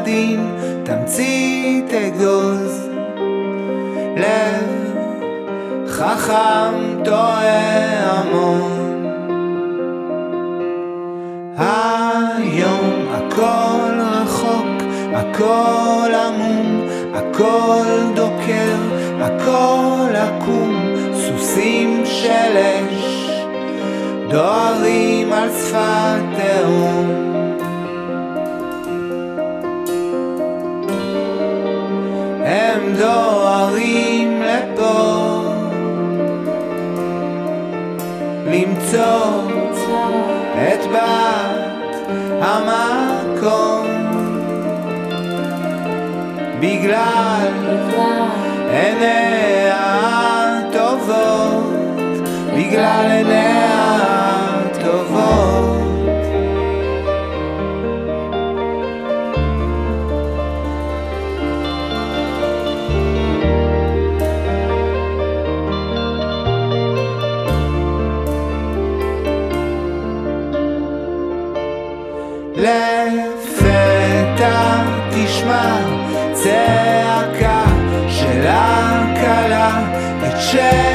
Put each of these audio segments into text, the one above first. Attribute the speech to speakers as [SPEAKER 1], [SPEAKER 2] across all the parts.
[SPEAKER 1] עדין, תמצית אגוז. לב חכם טועה המון. היום הכל רחוק, הכל עמום, הכל דוקר, הכל עקום, סוסים של אש, דוהרים על שפת בגלל עיניה טובות, בגלל עיניה טובות. share.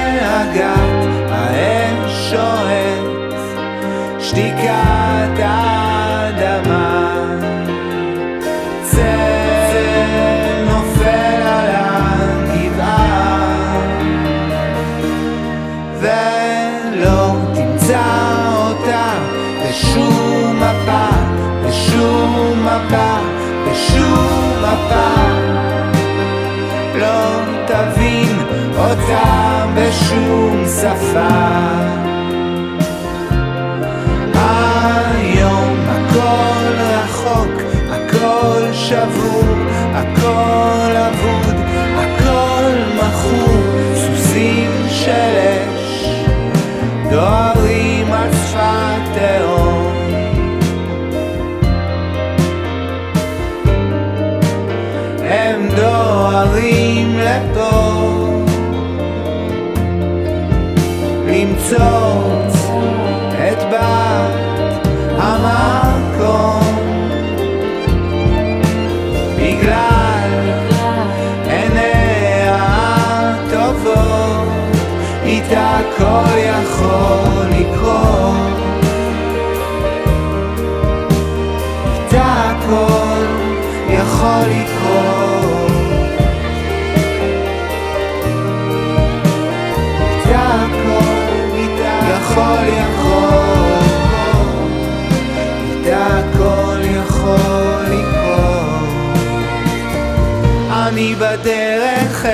[SPEAKER 1] side. בדרך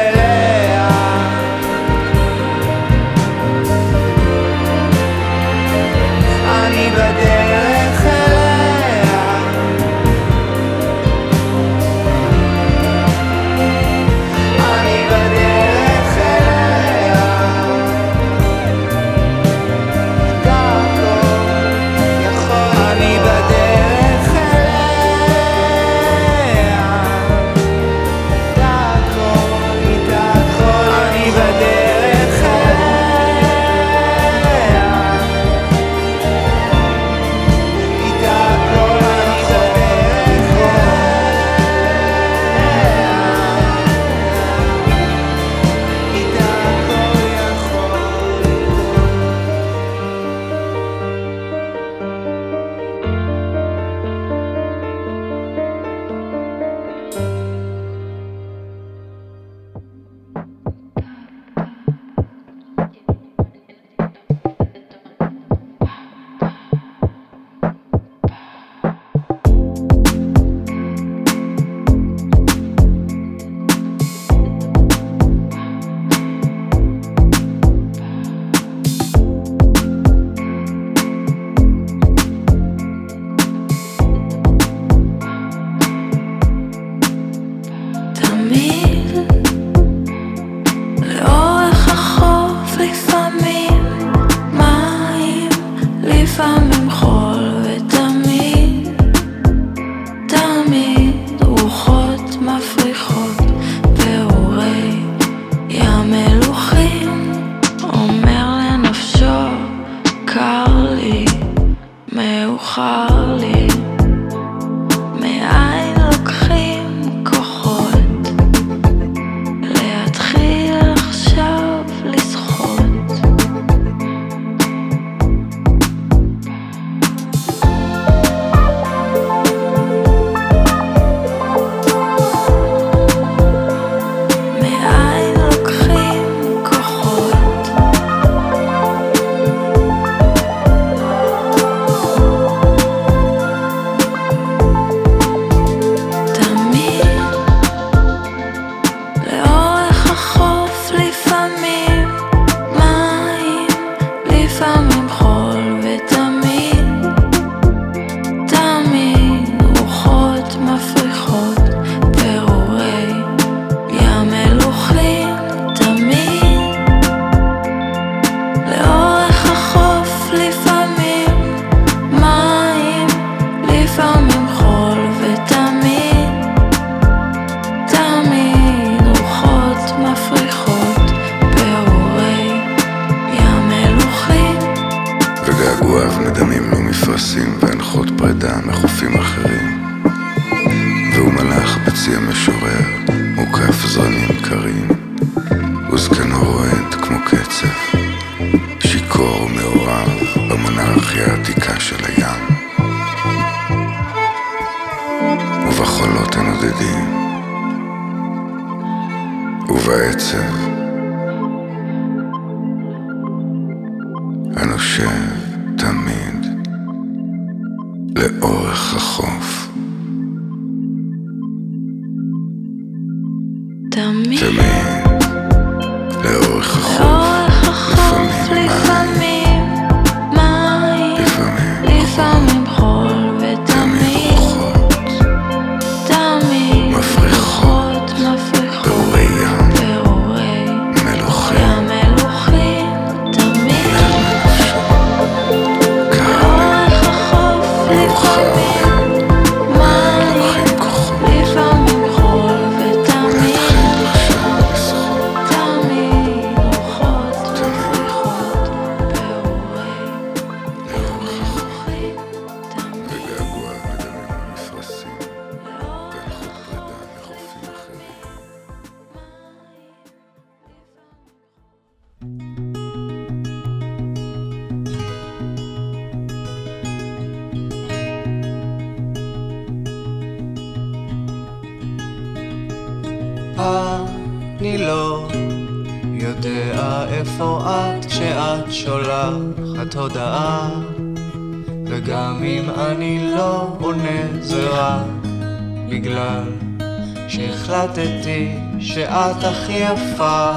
[SPEAKER 2] שאת הכי יפה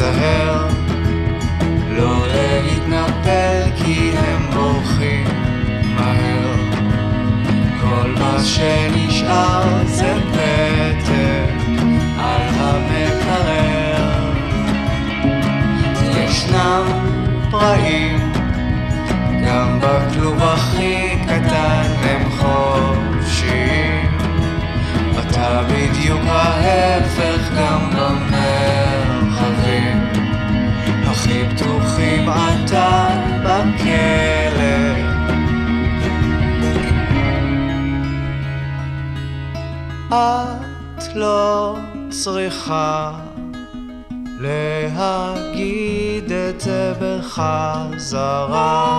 [SPEAKER 2] להיזהר לא את לא צריכה
[SPEAKER 3] להגיד את זה בחזרה.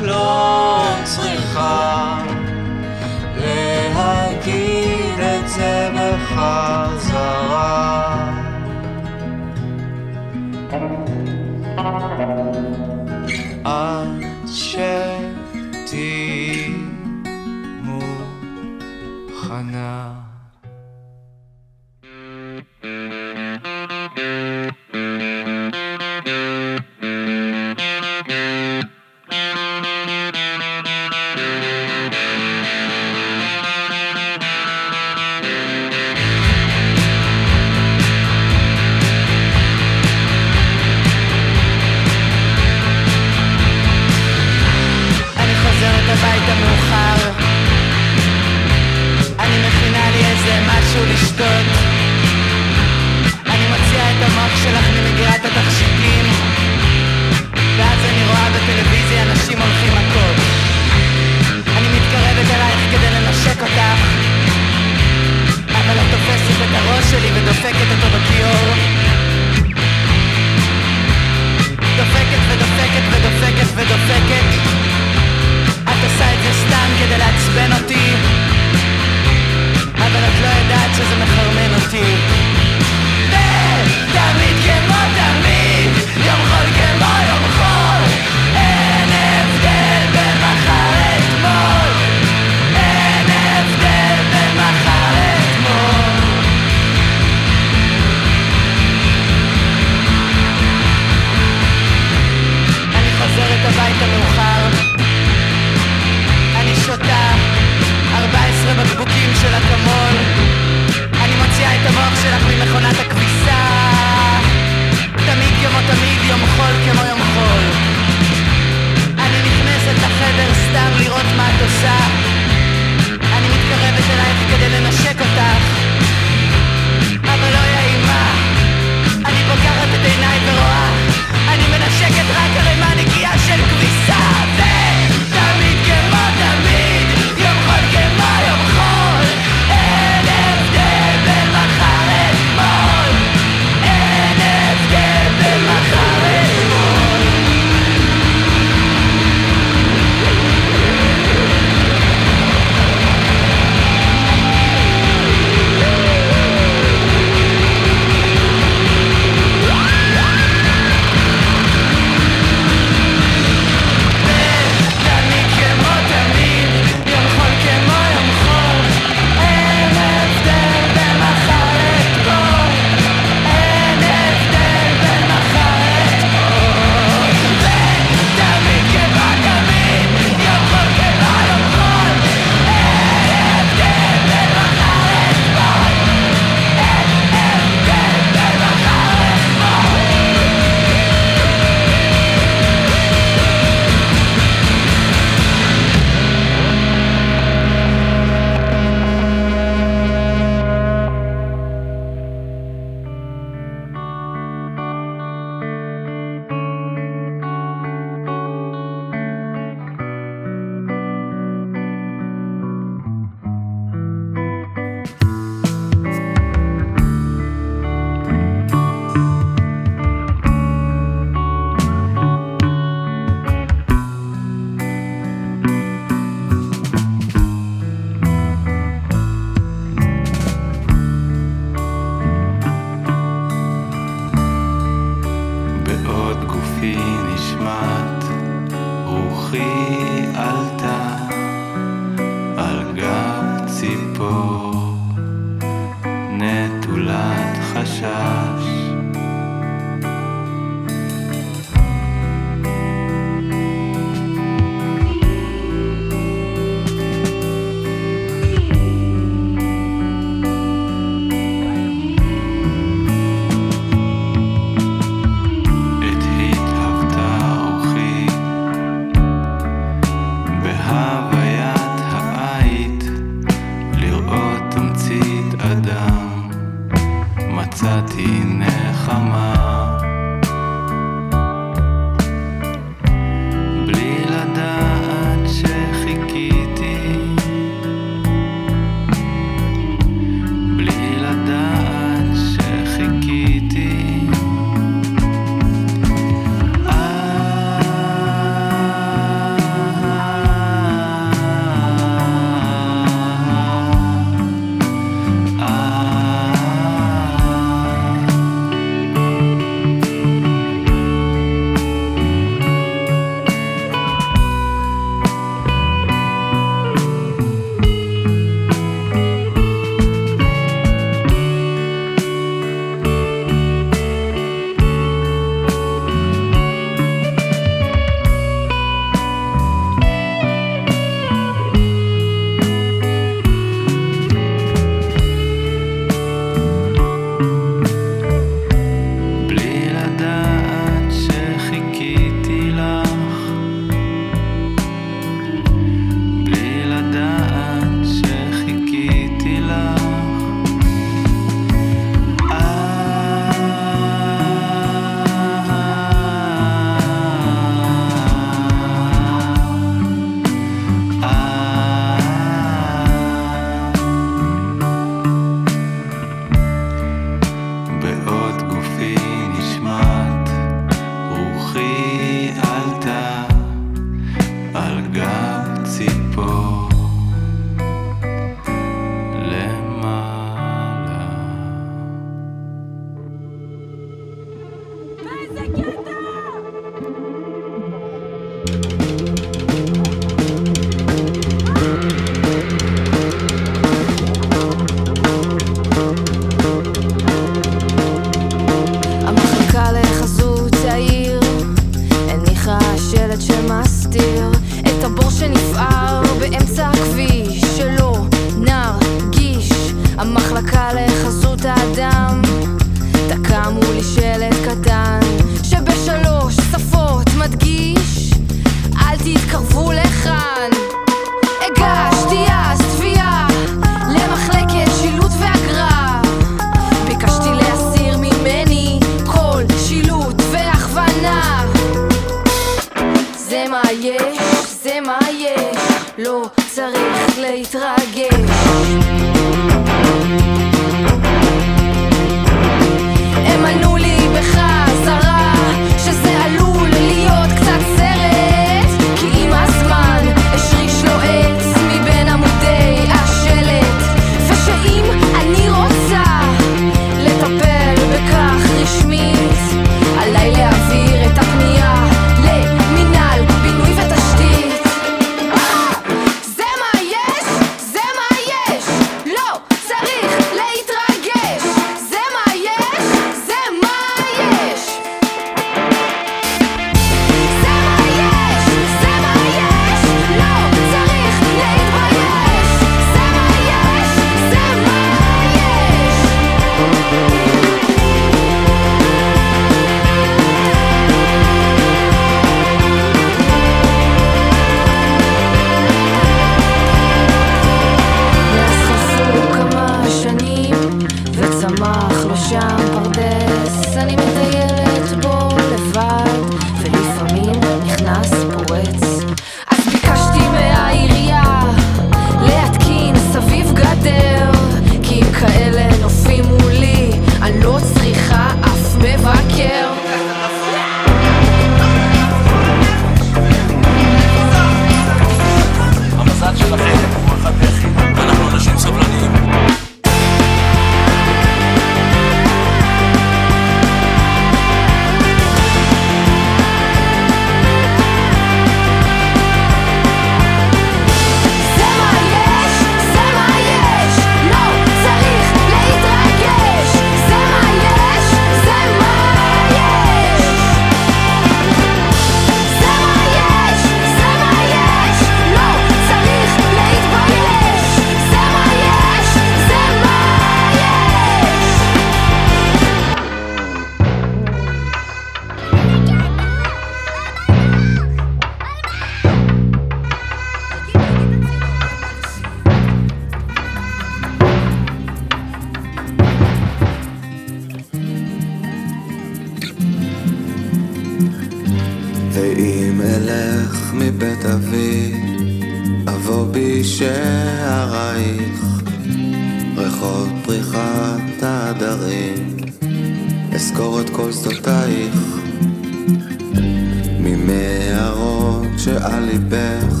[SPEAKER 4] על
[SPEAKER 5] ליבך,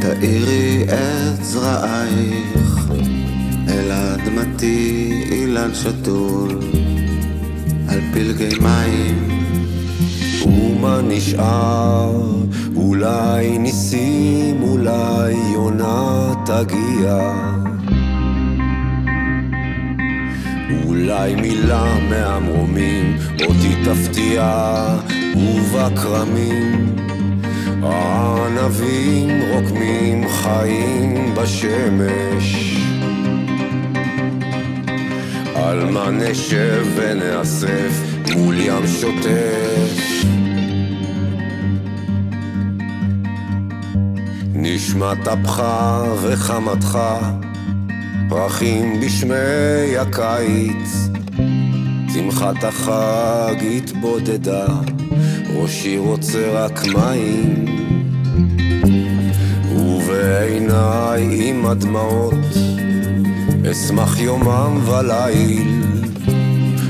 [SPEAKER 5] תאירי את זרעייך, אל אדמתי אילן שתול, על פלגי מים.
[SPEAKER 6] ומה נשאר? אולי ניסים, אולי יונה תגיע. אולי מילה מהמרומים אותי תפתיע ובכרמים הענבים רוקמים חיים בשמש. על מה נשב ונאסף מול ים שוטף? נשמת אפך וחמתך פרחים בשמי הקיץ. שמחת החג התבודדה. ראשי רוצה רק מים, ובעיניי עם הדמעות אשמח יומם וליל,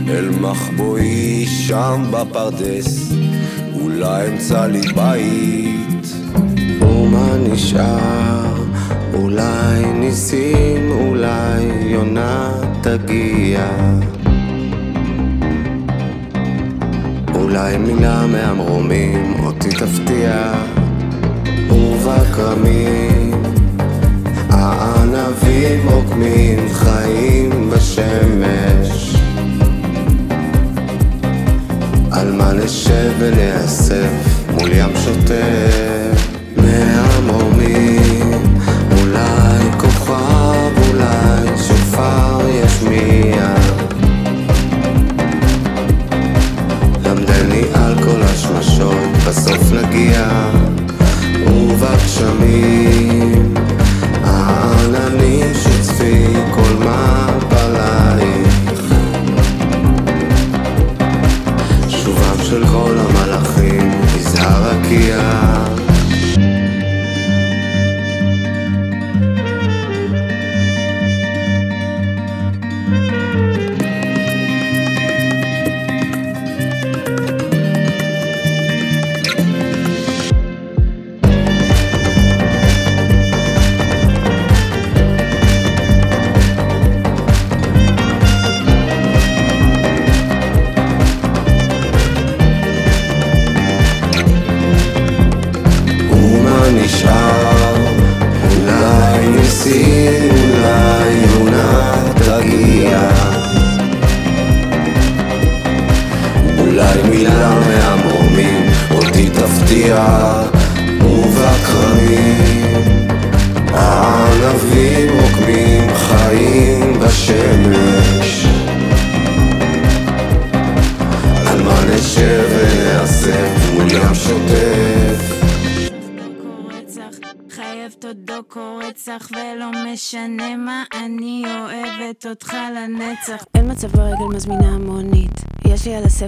[SPEAKER 6] אל מחבואי שם בפרדס, אולי אמצא לי בית.
[SPEAKER 5] ומה נשאר? אולי ניסים, אולי יונה תגיע. אולי מינה מהמרומים אותי תפתיע. ובכרמים הענבים עוקמים חיים בשמש. על מה נשב ולהיאסף מול ים שוטף מהמרומים?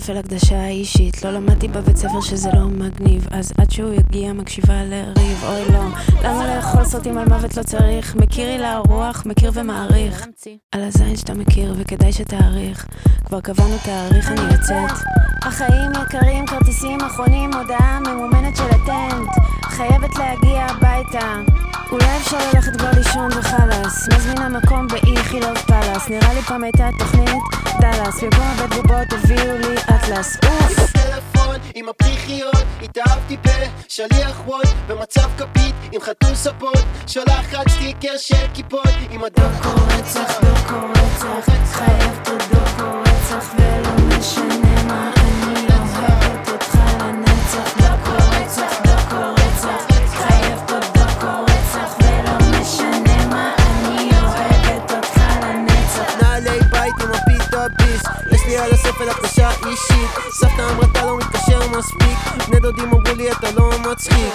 [SPEAKER 7] הספל הקדשה האישית. לא למדתי בבית ספר שזה לא מגניב אז עד שהוא יגיע מקשיבה לריב אוי לא. למה לאכול סרטים על מוות לא צריך? מכירי הרוח מכיר ומעריך. על הזין שאתה מכיר וכדאי שתעריך. כבר קבענו תאריך אני יוצאת. החיים יקרים כרטיסים אחרונים הודעה ממומנת של הטנט. חייבת להגיע הביתה אולי אפשר ללכת כבר לישון וחלאס מזמינה מקום באיכילוב פלאס. נראה לי פעם הייתה תוכנית דאלאס במקום הבית בובות הביאו לי אטלס. אוף!
[SPEAKER 8] טלפון עם הפריחיות, התאהבתי בשליח וולט במצב כפית עם חתול ספות שולחת סטיקר של כיפות עם הדוקו
[SPEAKER 7] רצח, דוקו רצח, חייב את הדוקו רצח ולא משנה מה
[SPEAKER 8] הספל הקדשה אישית סבתא אמרה אתה לא מתקשר מספיק. בני דודים אמרו לי אתה לא מצחיק.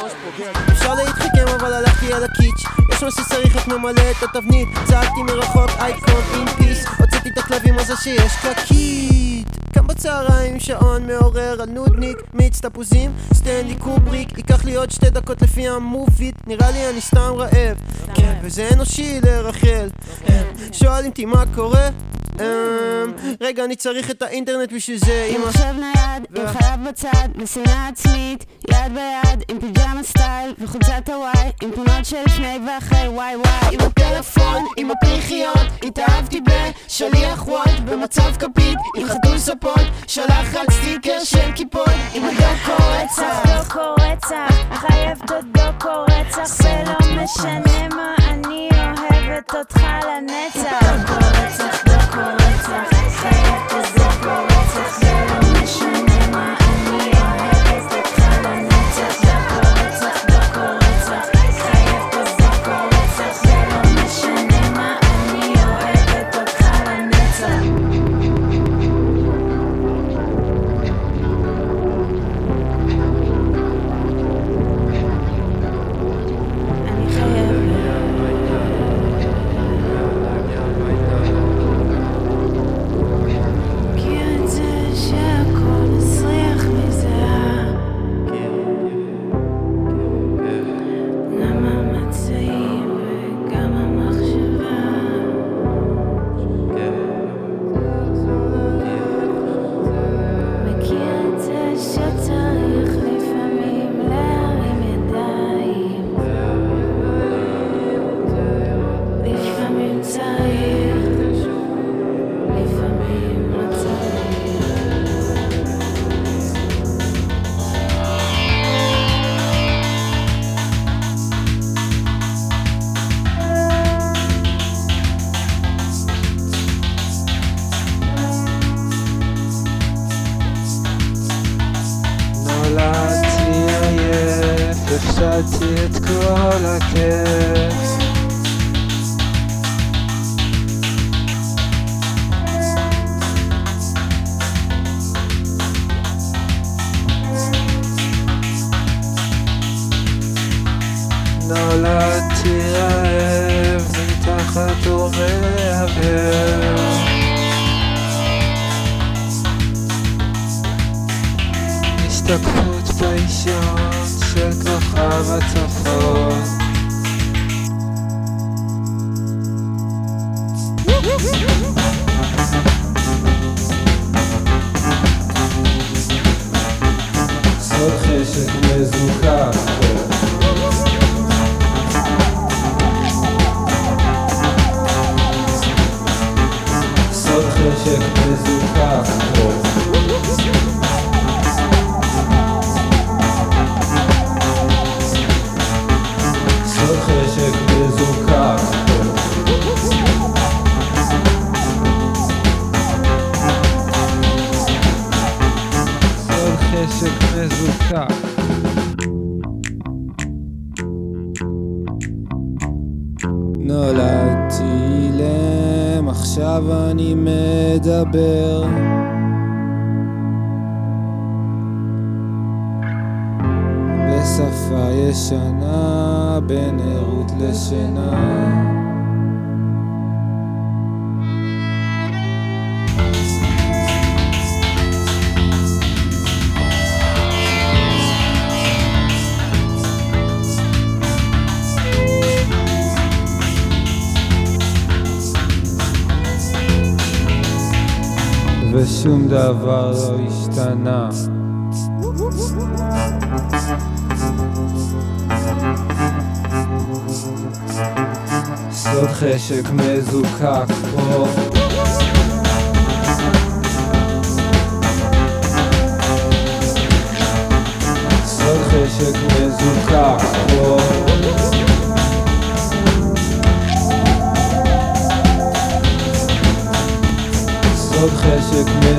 [SPEAKER 8] אפשר להתחכם אבל הלכתי על הקיטש יש מה שצריך רק ממלא את התבנית. צעקתי מרחוק I come in peace הוצאתי את הכלבים מזה שיש קקית. קם בצהריים שעון מעורר על נודניק מיץ תפוזים. סטנלי קובריק ייקח לי עוד שתי דקות לפי המוביט. נראה לי אני סתם רעב. כן וזה אנושי לרחל. שואלים אותי מה קורה רגע אני צריך את האינטרנט בשביל זה
[SPEAKER 7] עם
[SPEAKER 8] אמא.
[SPEAKER 7] מחשב נייד, עם חלב בצד, משימה עצמית, יד ביד, עם פיג'מה סטייל וחולצת הוואי, עם תמונות של לפני ואחרי וואי וואי, עם הטלפון, עם הפריחיות, התאהבתי בשליח וולט במצב כפית, עם חתול ספות, שלחת סטיקר של כיפות, עם הדוקו רצח, דוקו רצח, חייבת את דוקו רצח, ולא משנה מה אני אוהבת אותך לנצח, דוקו רצח, דוקו רצח,
[SPEAKER 2] סוד חשק מזוכח
[SPEAKER 9] a bit. דבר לא השתנה. סוד חשק מזוקק פה סוד חשק מזוקק פה סוד חשק מזוקק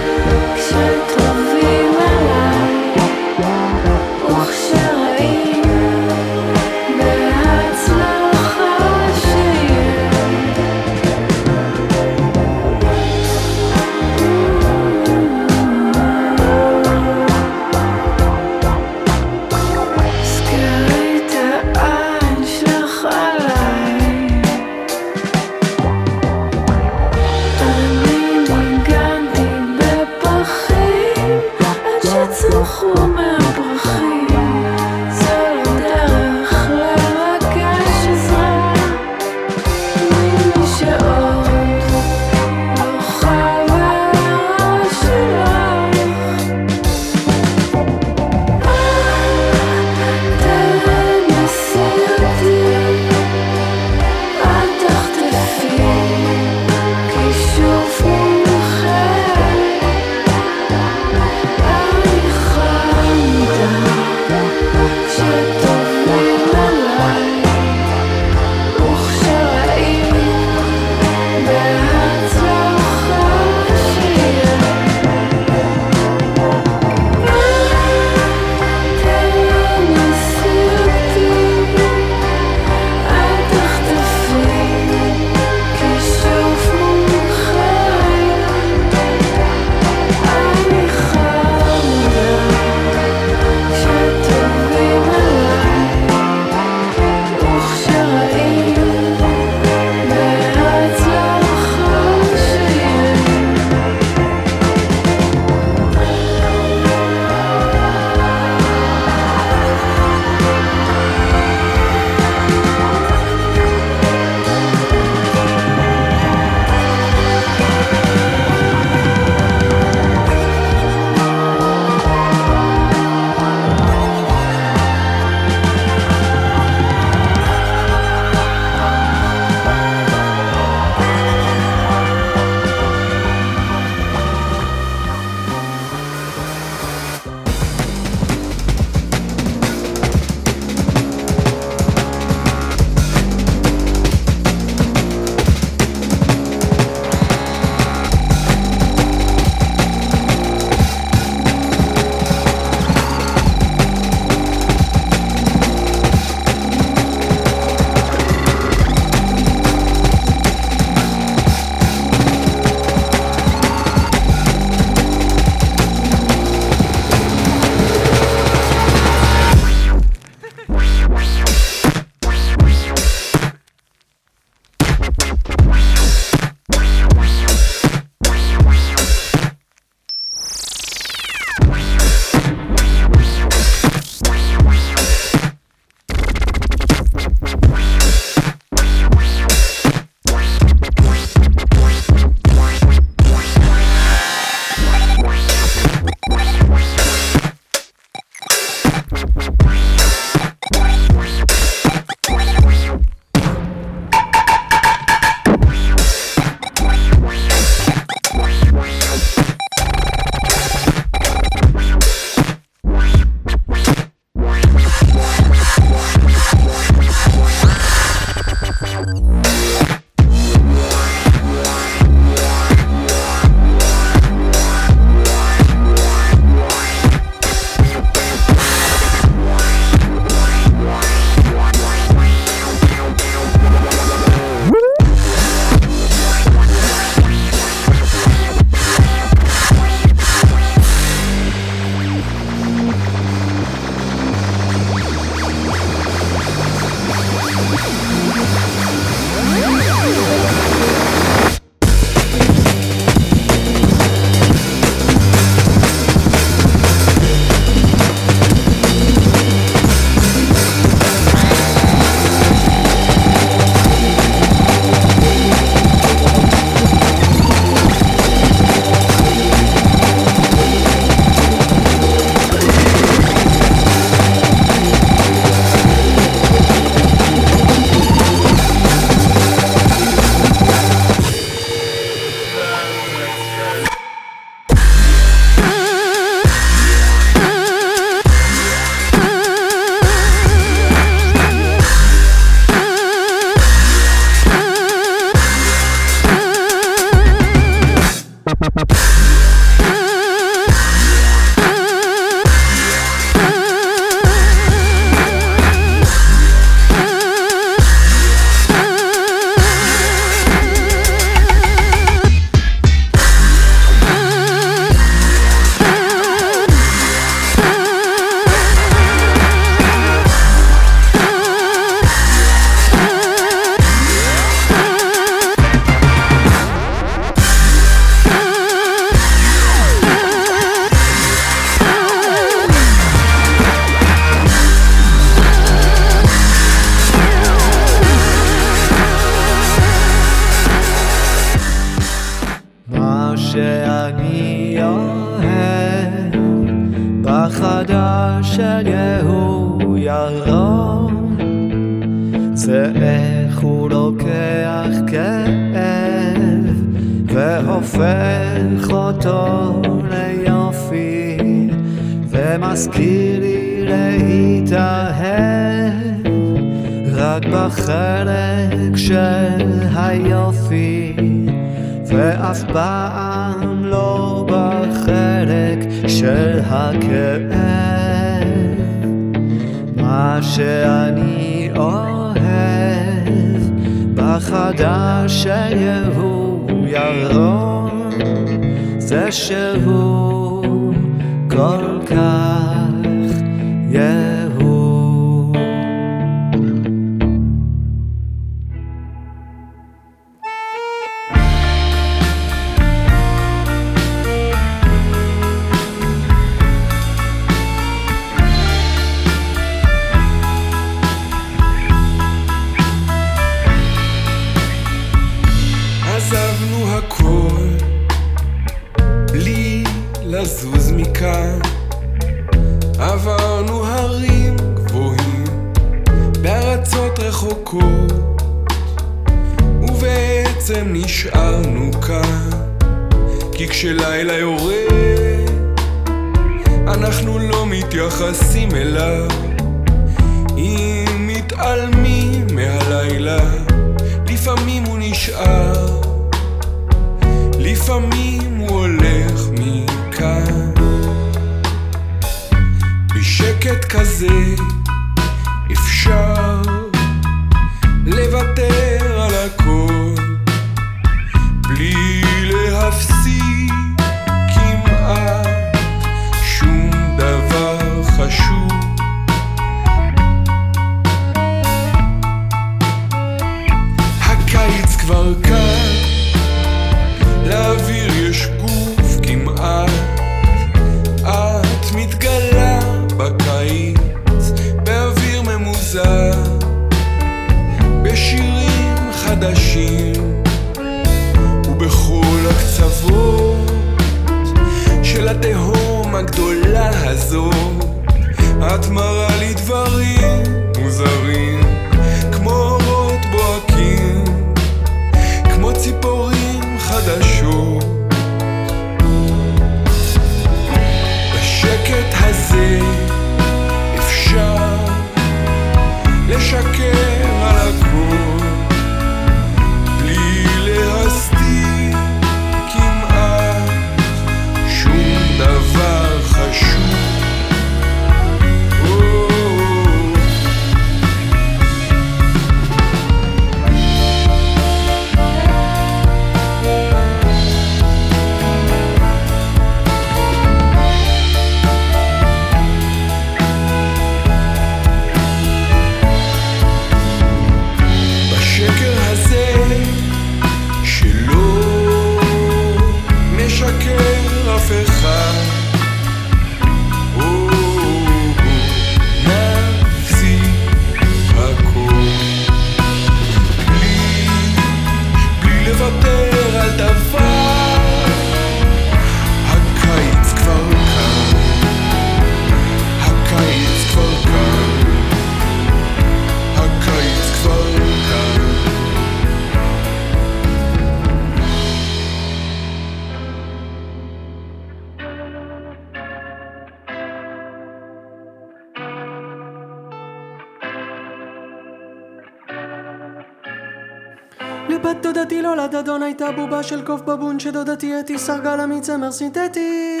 [SPEAKER 10] לדדון הייתה בובה של קוף בבון שדודתי אתי סרגה לה מצמר סינתטי.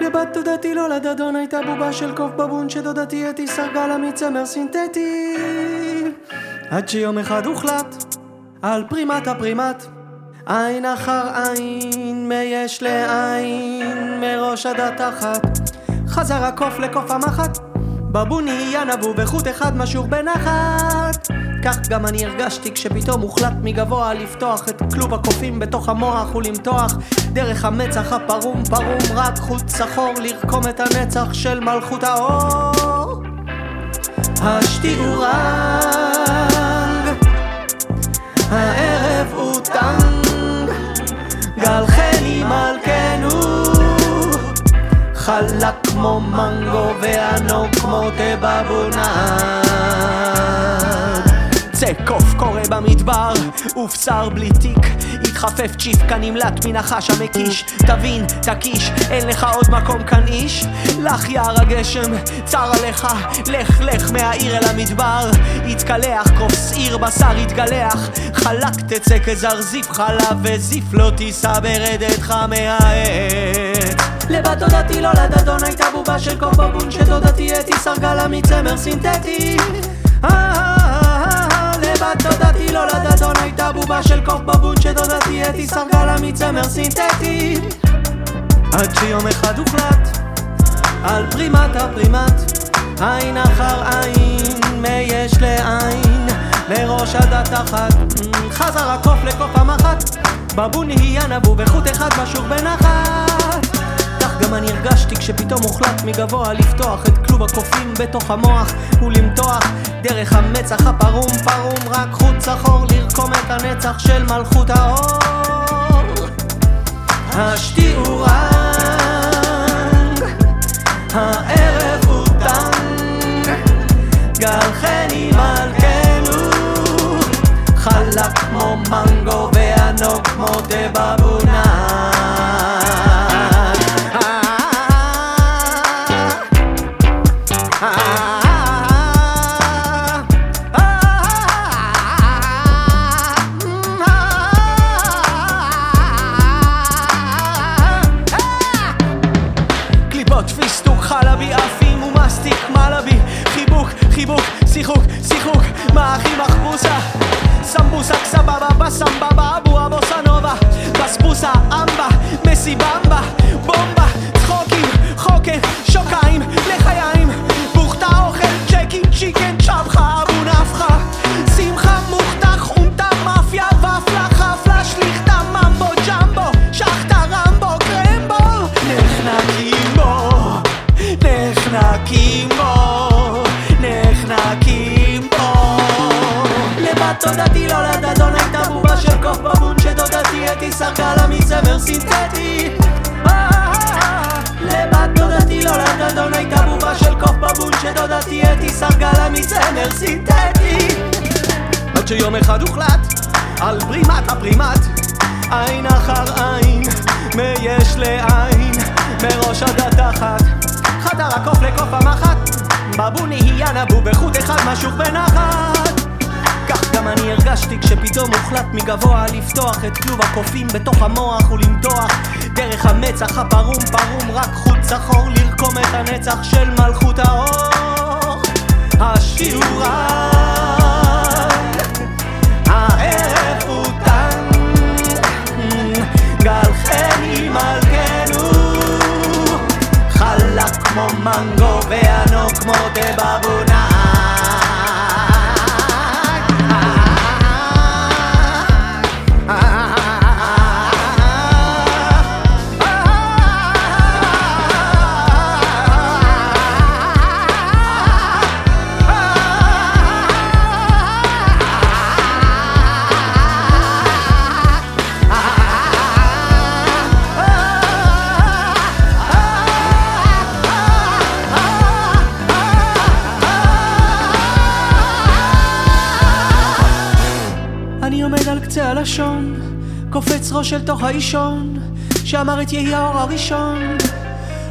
[SPEAKER 10] לבת דודתי לא לדדון הייתה בובה של קוף בבון שדודתי אתי סרגה לה מצמר סינתטי. עד שיום אחד הוחלט על פרימת הפרימט עין אחר עין מיש לעין מראש עד התחת. חזר הקוף לקוף המחט בבון נהיה נבוא בחוט אחד משור בנחת כך גם אני הרגשתי כשפתאום הוחלט מגבוה לפתוח את כלוב הקופים בתוך המוח ולמתוח דרך המצח הפרום פרום רק חוט שחור לרקום את הנצח של מלכות האור. השתיעו רנג הערב הוא טנג גל חני מלכנו. חלק כמו מנגו וענוג כמו תבבונן צא קוף קורא במדבר, ובשר בלי תיק. התחפף צ'יפקה נמלט מנחש המקיש. תבין, תקיש, אין לך עוד מקום כאן איש. לך יער הגשם, צר עליך. לך לך מהעיר אל המדבר. יתקלח, כוס עיר בשר יתגלח חלק תצא כזרזיף חלב וזיף לא תישא ברדתך מהעץ לבת דודתי לא לדדון הייתה בובה של קוף בבון שדודתי אתי סרגה לה מצמר סינתטי. אה, לבת דודתי לא לדדון הייתה בובה של קוף בבון שדודתי אתי סרגה לה מצמר סינתטי עד שיום אחד הוחלט על פרימת הפרימט עין אחר עין מיש לעין מראש הדת אחת חזר הקוף לקוף המחט בבון נהיה נבו בחוט אחד משוך בנחת גם אני הרגשתי כשפתאום הוחלט מגבוה לפתוח את כלוב הקופים בתוך המוח ולמתוח דרך המצח הפרום פרום רק חוט צחור לרקום את הנצח של מלכות האור. השתיעו רנג הערב הוא טנג גל חני מלכנו חלק כמו מנגו וענוג כמו דבבונן קופץ ראש אל תוך האישון, שאמר את יהי האור הראשון.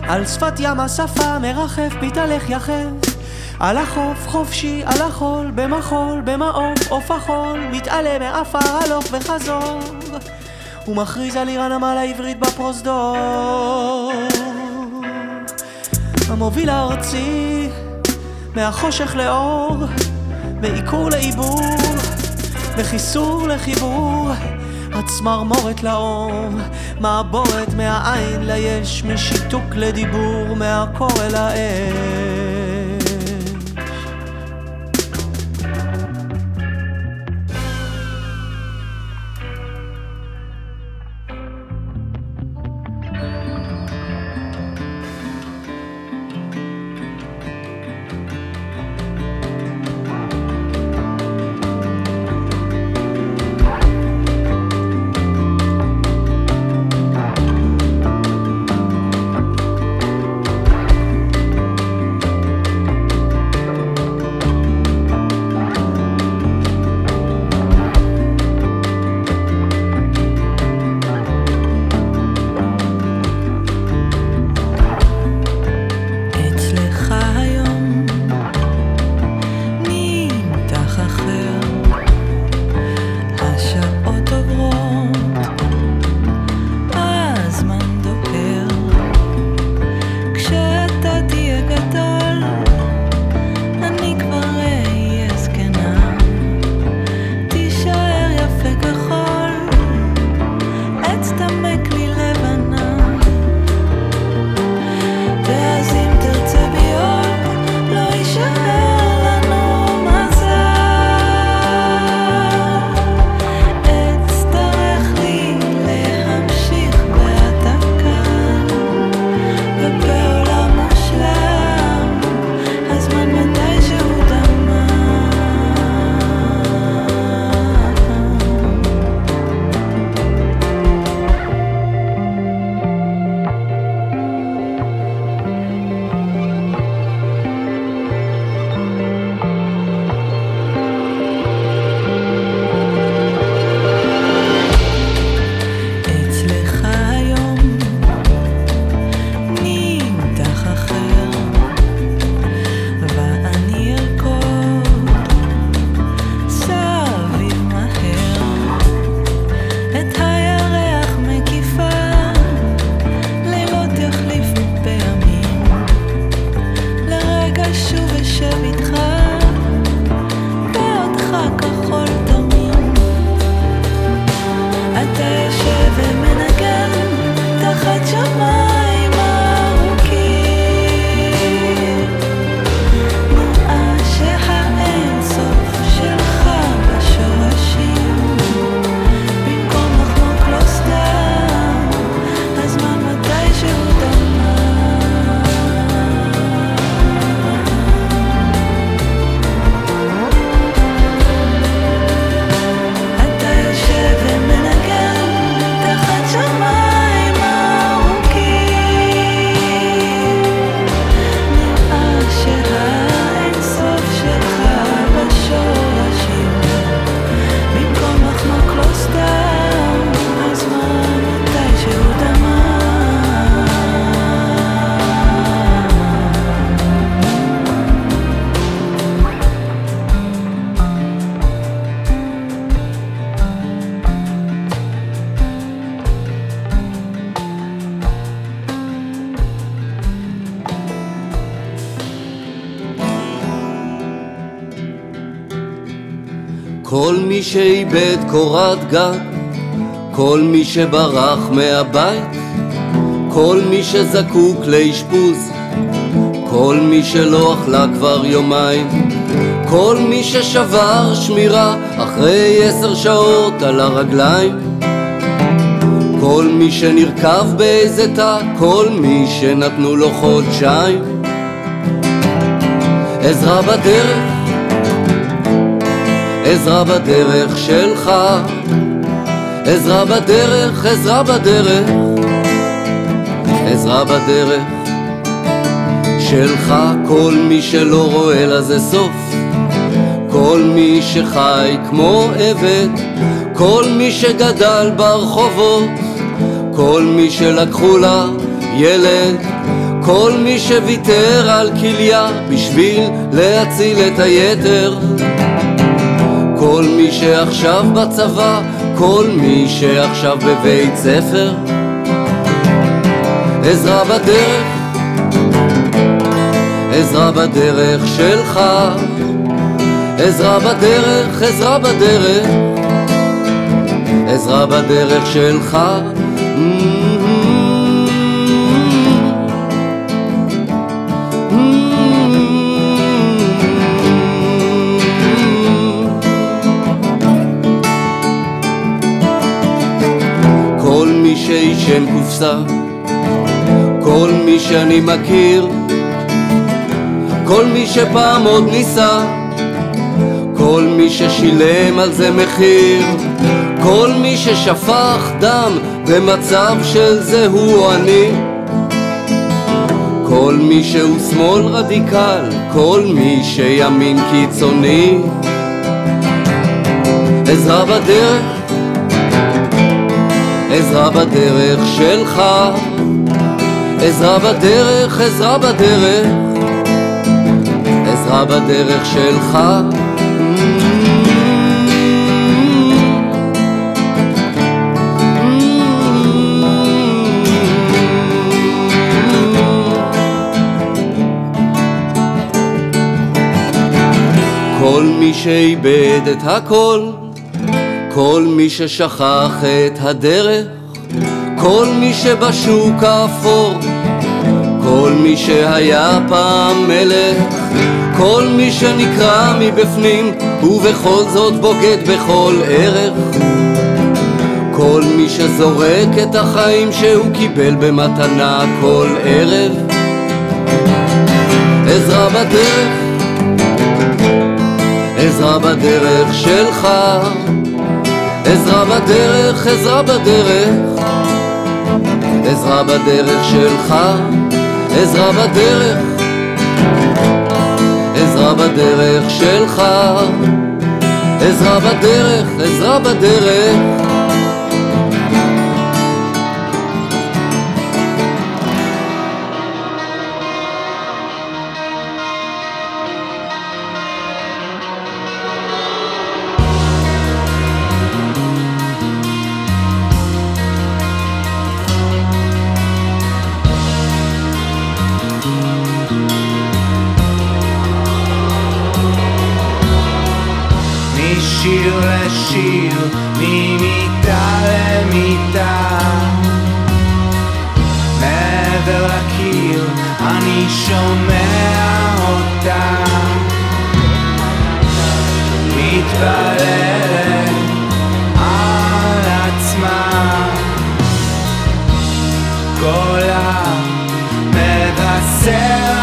[SPEAKER 10] על שפת ים השפה מרחף, מתהלך יחף. על החוף חופשי, על החול, במחול, במעוף, עוף החול, מתעלה מעפר הלוך וחזור. הוא מכריז על עיר הנמל העברית בפרוזדור. המוביל הארצי, מהחושך לאור, מעיקור לעיבור. וחיסור לחיבור, הצמרמורת לאור, מעבורת מהעין ליש, משיתוק לדיבור, מהקור אל האש.
[SPEAKER 11] קורת גג, כל מי שברח מהבית, כל מי שזקוק לאשפוז, כל מי שלא אכלה כבר יומיים, כל מי ששבר שמירה אחרי עשר שעות על הרגליים, כל מי שנרקב באיזה תא, כל מי שנתנו לו חודשיים. עזרה בדרך עזרה בדרך שלך, עזרה בדרך, עזרה בדרך, עזרה בדרך שלך, כל מי שלא רואה לזה סוף, כל מי שחי כמו עבד, כל מי שגדל ברחובות, כל מי שלקחו לה ילד, כל מי שוויתר על כליה בשביל להציל את היתר. כל מי שעכשיו בצבא, כל מי שעכשיו בבית ספר. עזרה בדרך, עזרה בדרך שלך. עזרה בדרך, עזרה בדרך, עזרה בדרך שלך. שעישן קופסה, כל מי שאני מכיר, כל מי שפעם עוד ניסה, כל מי ששילם על זה מחיר, כל מי ששפך דם במצב של זה הוא או אני, כל מי שהוא שמאל רדיקל, כל מי שימין קיצוני, עזרה בדרך עזרה בדרך שלך, עזרה בדרך, עזרה בדרך, עזרה בדרך שלך. כל מי שאיבד את הכל כל מי ששכח את הדרך, כל מי שבשוק האפור, כל מי שהיה פעם מלך, כל מי שנקרע מבפנים ובכל זאת בוגד בכל ערך, כל מי שזורק את החיים שהוא קיבל במתנה כל ערב, עזרה בדרך, עזרה בדרך שלך. עזרה בדרך, עזרה בדרך, עזרה בדרך שלך, עזרה בדרך, עזרה בדרך שלך, עזרה בדרך, עזרה בדרך.
[SPEAKER 1] שיר ממיטה למיטה. מעבר לקיר אני שומע אותה. מתפללת על עצמה. קולה מבשר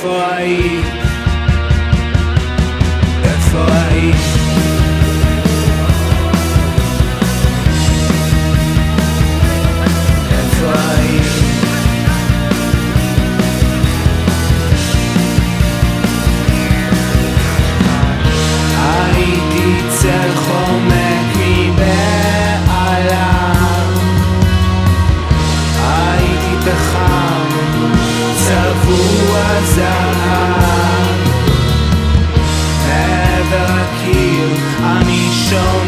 [SPEAKER 1] foi. show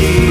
[SPEAKER 1] You.